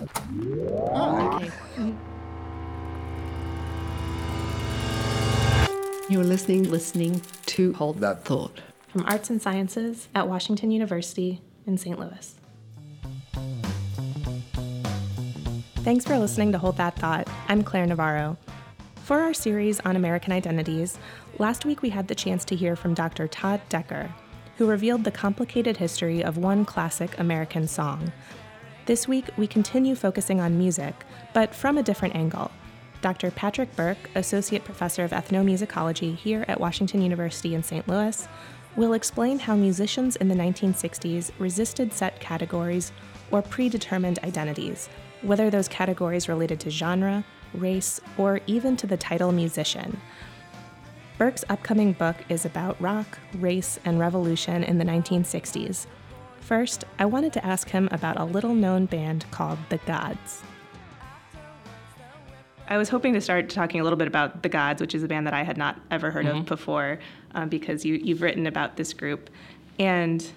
Oh, okay. You're listening, listening to Hold That Thought from Arts and Sciences at Washington University in St. Louis. Thanks for listening to Hold That Thought. I'm Claire Navarro. For our series on American identities, last week we had the chance to hear from Dr. Todd Decker, who revealed the complicated history of one classic American song. This week, we continue focusing on music, but from a different angle. Dr. Patrick Burke, Associate Professor of Ethnomusicology here at Washington University in St. Louis, will explain how musicians in the 1960s resisted set categories or predetermined identities, whether those categories related to genre, race, or even to the title musician. Burke's upcoming book is about rock, race, and revolution in the 1960s. First, I wanted to ask him about a little known band called The Godz. I was hoping to start talking a little bit about The Godz, which is a band that I had not ever heard mm-hmm. of before, um, because you, you've written about this group. And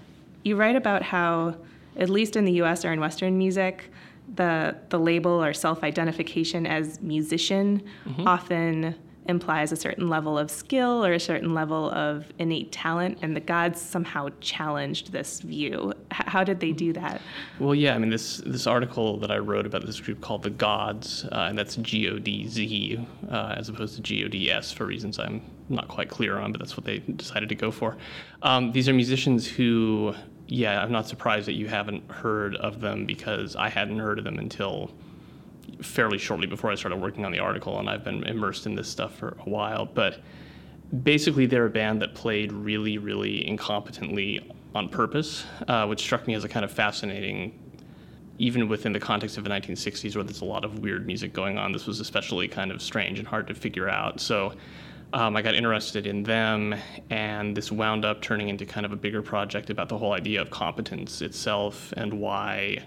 you write about how, at least in the US or in Western music, the, the label or self identification as musician mm-hmm. often implies a certain level of skill or a certain level of innate talent, and the Godz somehow challenged this view. H- how did they do that? Well, yeah, I mean, this this article that I wrote about this group called the Godz, uh, and that's G O D Z uh, as opposed to G O D S for reasons I'm not quite clear on, but that's what they decided to go for. Um, these are musicians who, yeah, I'm not surprised that you haven't heard of them because I hadn't heard of them until fairly shortly before I started working on the article, and I've been immersed in this stuff for a while. But basically, they're a band that played really, really incompetently on purpose, uh, which struck me as a kind of fascinating. Even within the context of the 1960s, where there's a lot of weird music going on, this was especially kind of strange and hard to figure out. So um, I got interested in them, and this wound up turning into kind of a bigger project about the whole idea of competence itself and why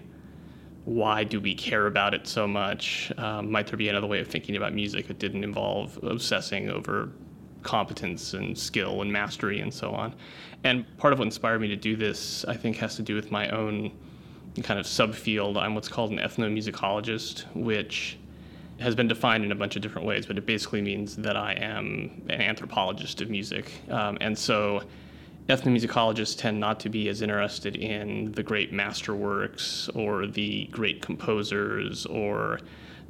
why do we care about it so much? Um, might there be another way of thinking about music that didn't involve obsessing over competence and skill and mastery and so on? And part of what inspired me to do this, I think, has to do with my own kind of subfield. I'm what's called an ethnomusicologist, which has been defined in a bunch of different ways, but it basically means that I am an anthropologist of music. Um, and so ethnomusicologists tend not to be as interested in the great masterworks or the great composers or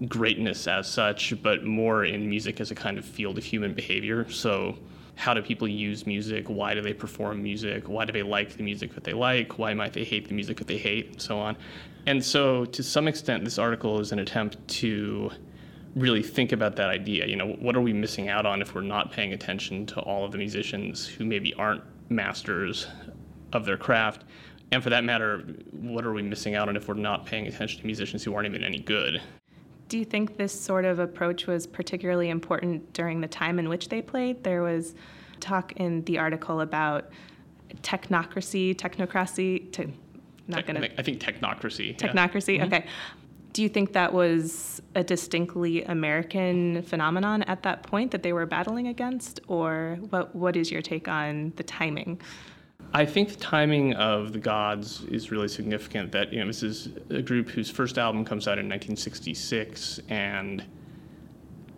greatness as such, but more in music as a kind of field of human behavior. So, how do people use music? Why do they perform music? Why do they like the music that they like? Why might they hate the music that they hate? And so on. And so, to some extent, this article is an attempt to really think about that idea. You know, what are we missing out on if we're not paying attention to all of the musicians who maybe aren't masters of their craft. And for that matter, what are we missing out on if we're not paying attention to musicians who aren't even any good? Do you think this sort of approach was particularly important during the time in which they played? There was talk in the article about technocracy, technocracy, to, not gonna. I think technocracy. Technocracy. Yeah. Mm-hmm. Do you think that was a distinctly American phenomenon at that point that they were battling against, or what? What is your take on the timing? I think the timing of the Godz is really significant. That you know, this is a group whose first album comes out in 1966, and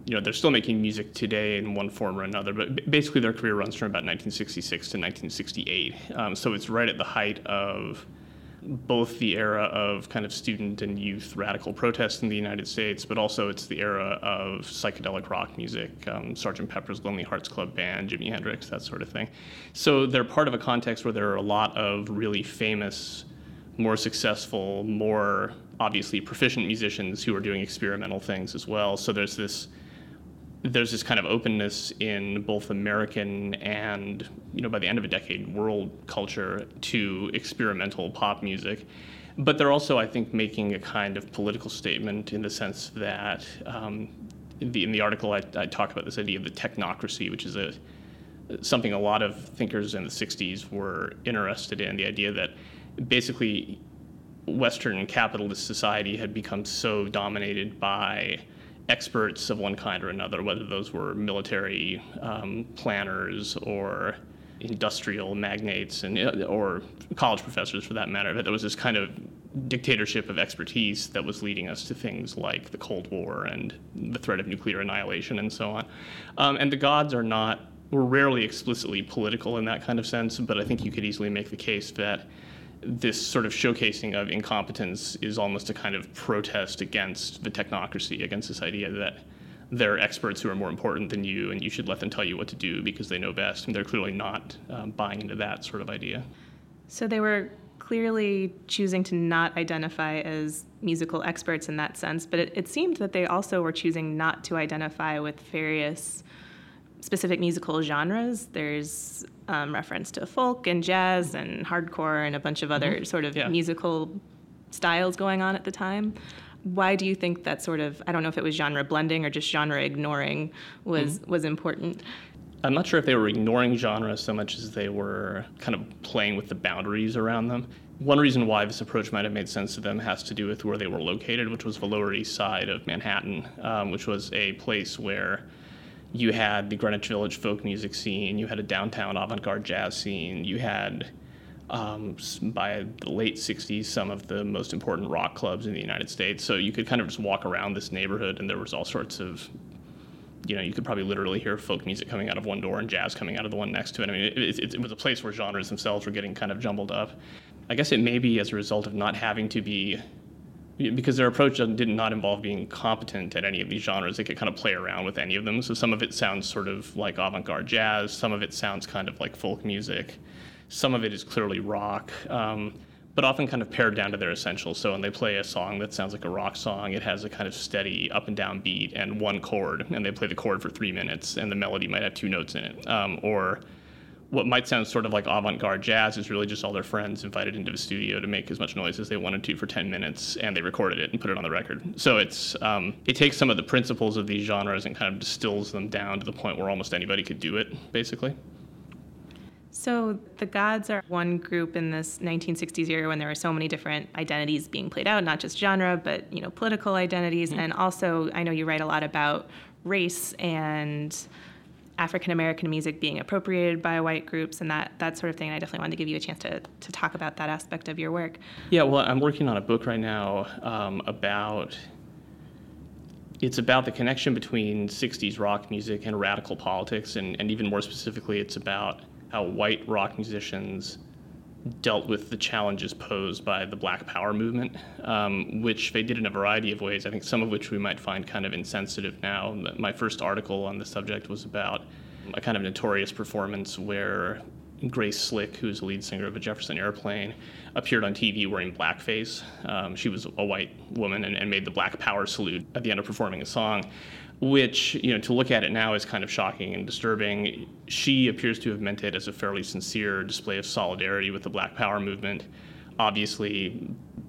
you know they're still making music today in one form or another. But basically, their career runs from about 1966 to 1968. Um, so it's right at the height of both the era of kind of student and youth radical protest in the United States, but also it's the era of psychedelic rock music, um, Sgt. Pepper's Lonely Hearts Club Band, Jimi Hendrix, that sort of thing. So they're part of a context where there are a lot of really famous, more successful, more obviously proficient musicians who are doing experimental things as well. So there's this there's this kind of openness in both American and, you know, by the end of a decade, world culture to experimental pop music. But they're also, I think, making a kind of political statement in the sense that um, the, in the article I, I, talk about this idea of the technocracy, which is a something a lot of thinkers in the 60s were interested in, the idea that basically Western capitalist society had become so dominated by experts of one kind or another, whether those were military um, planners or industrial magnates and or college professors for that matter. That there was this kind of dictatorship of expertise that was leading us to things like the Cold War and the threat of nuclear annihilation and so on. Um, and the Godz are not, were rarely explicitly political in that kind of sense, but I think you could easily make the case that this sort of showcasing of incompetence is almost a kind of protest against the technocracy, against this idea that there are experts who are more important than you and you should let them tell you what to do because they know best. And they're clearly not um, buying into that sort of idea. So they were clearly choosing to not identify as musical experts in that sense, but it, it seemed that they also were choosing not to identify with various specific musical genres. There's um, reference to folk and jazz and hardcore and a bunch of other mm-hmm. sort of yeah. musical styles going on at the time. Why do you think that sort of I don't know if it was genre blending or just genre ignoring was mm-hmm. was important? I'm not sure if they were ignoring genre so much as they were kind of playing with the boundaries around them. One reason why this approach might have made sense to them has to do with where they were located, which was the Lower East Side of Manhattan, um, which was a place where you had the Greenwich Village folk music scene, you had a downtown avant garde jazz scene, you had, um, by the late 60s, some of the most important rock clubs in the United States. So you could kind of just walk around this neighborhood and there was all sorts of you know, you could probably literally hear folk music coming out of one door and jazz coming out of the one next to it. I mean, it, it, it was a place where genres themselves were getting kind of jumbled up. I guess it may be as a result of not having to be, because their approach did not involve being competent at any of these genres. They could kind of play around with any of them. So some of it sounds sort of like avant garde jazz, some of it sounds kind of like folk music, some of it is clearly rock. Um, but often kind of pared down to their essentials. So when they play a song that sounds like a rock song, it has a kind of steady up and down beat and one chord, and they play the chord for three minutes, and the melody might have two notes in it. Um, or what might sound sort of like avant-garde jazz is really just all their friends invited into the studio to make as much noise as they wanted to for 10 minutes, and they recorded it and put it on the record. So it's um, it takes some of the principles of these genres and kind of distills them down to the point where almost anybody could do it, basically. So the Godz are one group in this 1960s era when there were so many different identities being played out, not just genre, but you know political identities, mm-hmm. and also I know you write a lot about race and African American music being appropriated by white groups and that that sort of thing. And I definitely wanted to give you a chance to to talk about that aspect of your work. Yeah, well, I'm working on a book right now um, about it's about the connection between 60s rock music and radical politics, and, and even more specifically, it's about how white rock musicians dealt with the challenges posed by the Black Power movement, um, which they did in a variety of ways. I think some of which we might find kind of insensitive now. My first article on the subject was about a kind of notorious performance where Grace Slick, who's the lead singer of a Jefferson Airplane, appeared on TV wearing blackface. Um, she was a white woman and, and, made the Black Power salute at the end of performing a song which, you know, to look at it now is kind of shocking and disturbing. She appears to have meant it as a fairly sincere display of solidarity with the Black Power movement. Obviously,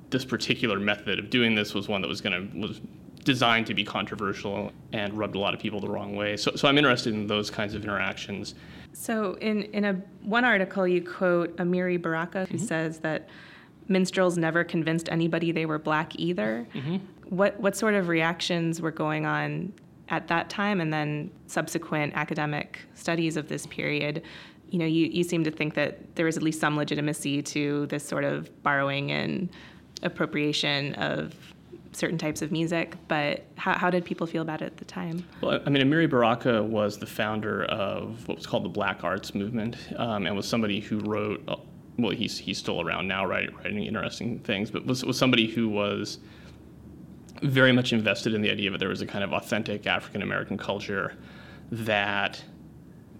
this particular method of doing this was one that was going to was designed to be controversial and rubbed a lot of people the wrong way. So, so I'm interested in those kinds of interactions. So, in in a one article, you quote Amiri Baraka, who mm-hmm. says that minstrels never convinced anybody they were black either. Mm-hmm. What what sort of reactions were going on at that time and then subsequent academic studies of this period, you know, you, you seem to think that there is at least some legitimacy to this sort of borrowing and appropriation of certain types of music, but how, how did people feel about it at the time? Well, I mean, Amiri Baraka was the founder of what was called the Black Arts Movement um, and was somebody who wrote, well, he's, he's still around now, right, writing interesting things, but was, was somebody who was very much invested in the idea that there was a kind of authentic African American culture that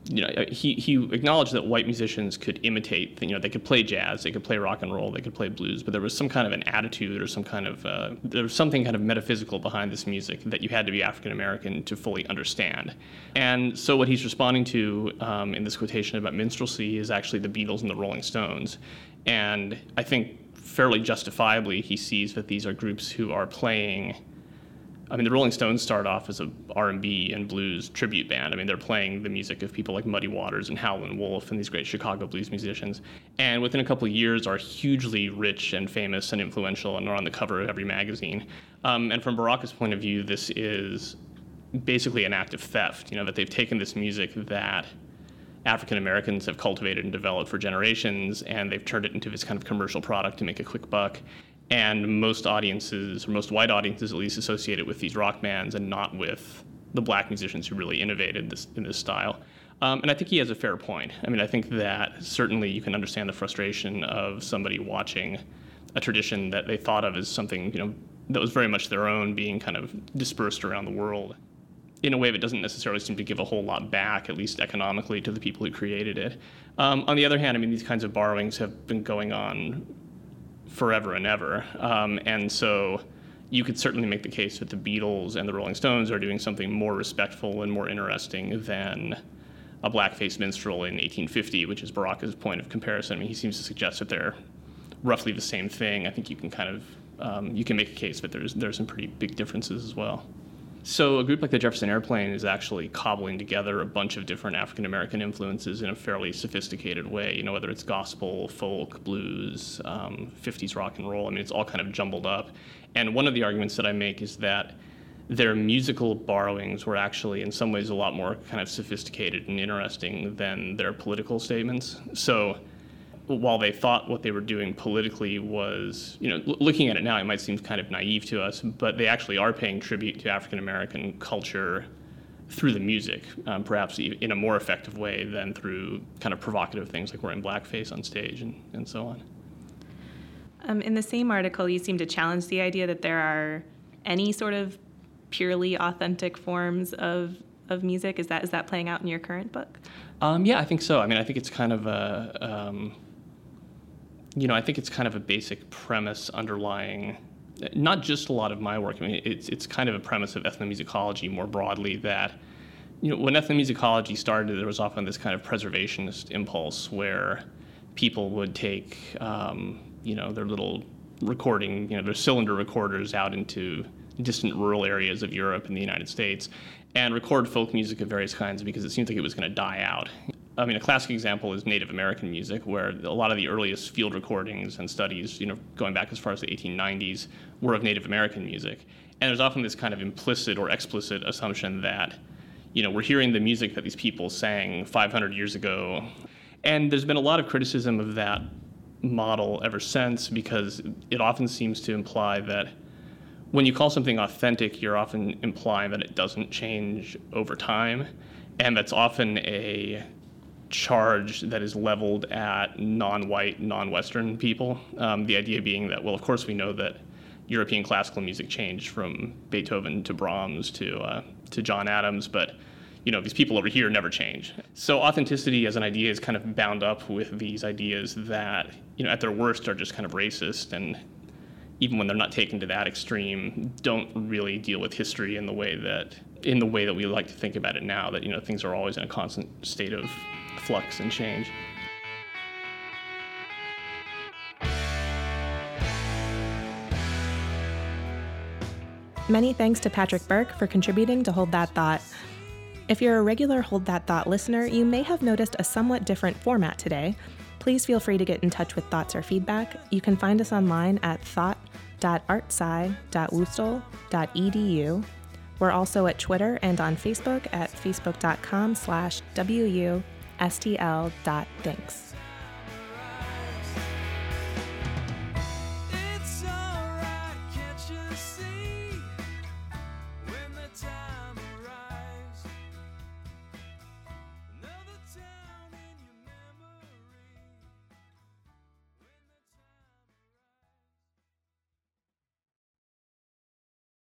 you know he, he acknowledged that white musicians could imitate you know they could play jazz they could play rock and roll they could play blues but there was some kind of an attitude or some kind of uh, there was something kind of metaphysical behind this music that you had to be african american to fully understand. And so what he's responding to um, in this quotation about minstrelsy is actually the beatles and the rolling stones. And i think fairly justifiably, he sees that these are groups who are playing. I mean, the Rolling Stones start off as a R&B and blues tribute band. I mean, they're playing the music of people like Muddy Waters and Howlin' Wolf and these great Chicago blues musicians. And within a couple of years, are hugely rich and famous and influential, and are on the cover of every magazine. Um, and from Baraka's point of view, this is basically an act of theft. You know that they've taken this music that African Americans have cultivated and developed for generations, and they've turned it into this kind of commercial product to make a quick buck. and most audiences, or most white audiences at least, associate it with these rock bands and not with the black musicians who really innovated this in this style. Um, and I think he has a fair point. I mean, I think that certainly you can understand the frustration of somebody watching a tradition that they thought of as something, you know, that was very much their own being kind of dispersed around the world in a way that doesn't necessarily seem to give a whole lot back, at least economically, to the people who created it. Um, on the other hand, I mean, these kinds of borrowings have been going on forever and ever. Um, and so you could certainly make the case that the Beatles and the Rolling Stones are doing something more respectful and more interesting than a blackface minstrel in 1850, which is Baraka's point of comparison. I mean, he seems to suggest that they're roughly the same thing. I think you can kind of um, you can make a case, but there's there's some pretty big differences as well. So a group like the Jefferson Airplane is actually cobbling together a bunch of different African American influences in a fairly sophisticated way. You know, whether it's gospel, folk, blues, um, 50s rock and roll. I mean, it's all kind of jumbled up. And one of the arguments that I make is that their musical borrowings were actually, in some ways, a lot more kind of sophisticated and interesting than their political statements. So while they thought what they were doing politically was, you know, l- looking at it now, it might seem kind of naive to us, but they actually are paying tribute to African American culture through the music, um, perhaps in a more effective way than through kind of provocative things like wearing blackface on stage and, and so on. Um, in the same article, you seem to challenge the idea that there are any sort of purely authentic forms of of music. Is that is that playing out in your current book? Um, yeah, I think so. I mean, I think it's kind of a um, you know, I think it's kind of a basic premise underlying not just a lot of my work. I mean, it's it's kind of a premise of ethnomusicology more broadly that you know when ethnomusicology started, there was often this kind of preservationist impulse where people would take um, you know their little recording, you know, their cylinder recorders out into distant rural areas of Europe and the United States and record folk music of various kinds because it seemed like it was going to die out. I mean, a classic example is Native American music, where a lot of the earliest field recordings and studies, you know, going back as far as the 1890s, were of Native American music. And there's often this kind of implicit or explicit assumption that, you know, we're hearing the music that these people sang 500 years ago. And there's been a lot of criticism of that model ever since because it often seems to imply that when you call something authentic, you're often implying that it doesn't change over time. And that's often a charge that is leveled at non-white, non-Western people. Um, the idea being that, well, of course, we know that European classical music changed from Beethoven to Brahms to uh, to John Adams, but you know these people over here never change. So authenticity as an idea is kind of bound up with these ideas that you know at their worst are just kind of racist and even when they're not taken to that extreme, don't really deal with history in the way that in the way that we like to think about it now. That you know things are always in a constant state of flux and change. Many thanks to Patrick Burke for contributing to Hold That Thought. If you're a regular Hold That Thought listener, you may have noticed a somewhat different format today. Please feel free to get in touch with thoughts or feedback. You can find us online at thought.artsci.wustl.edu. We're also at Twitter and on Facebook at facebook.com slash WU stl.thinks.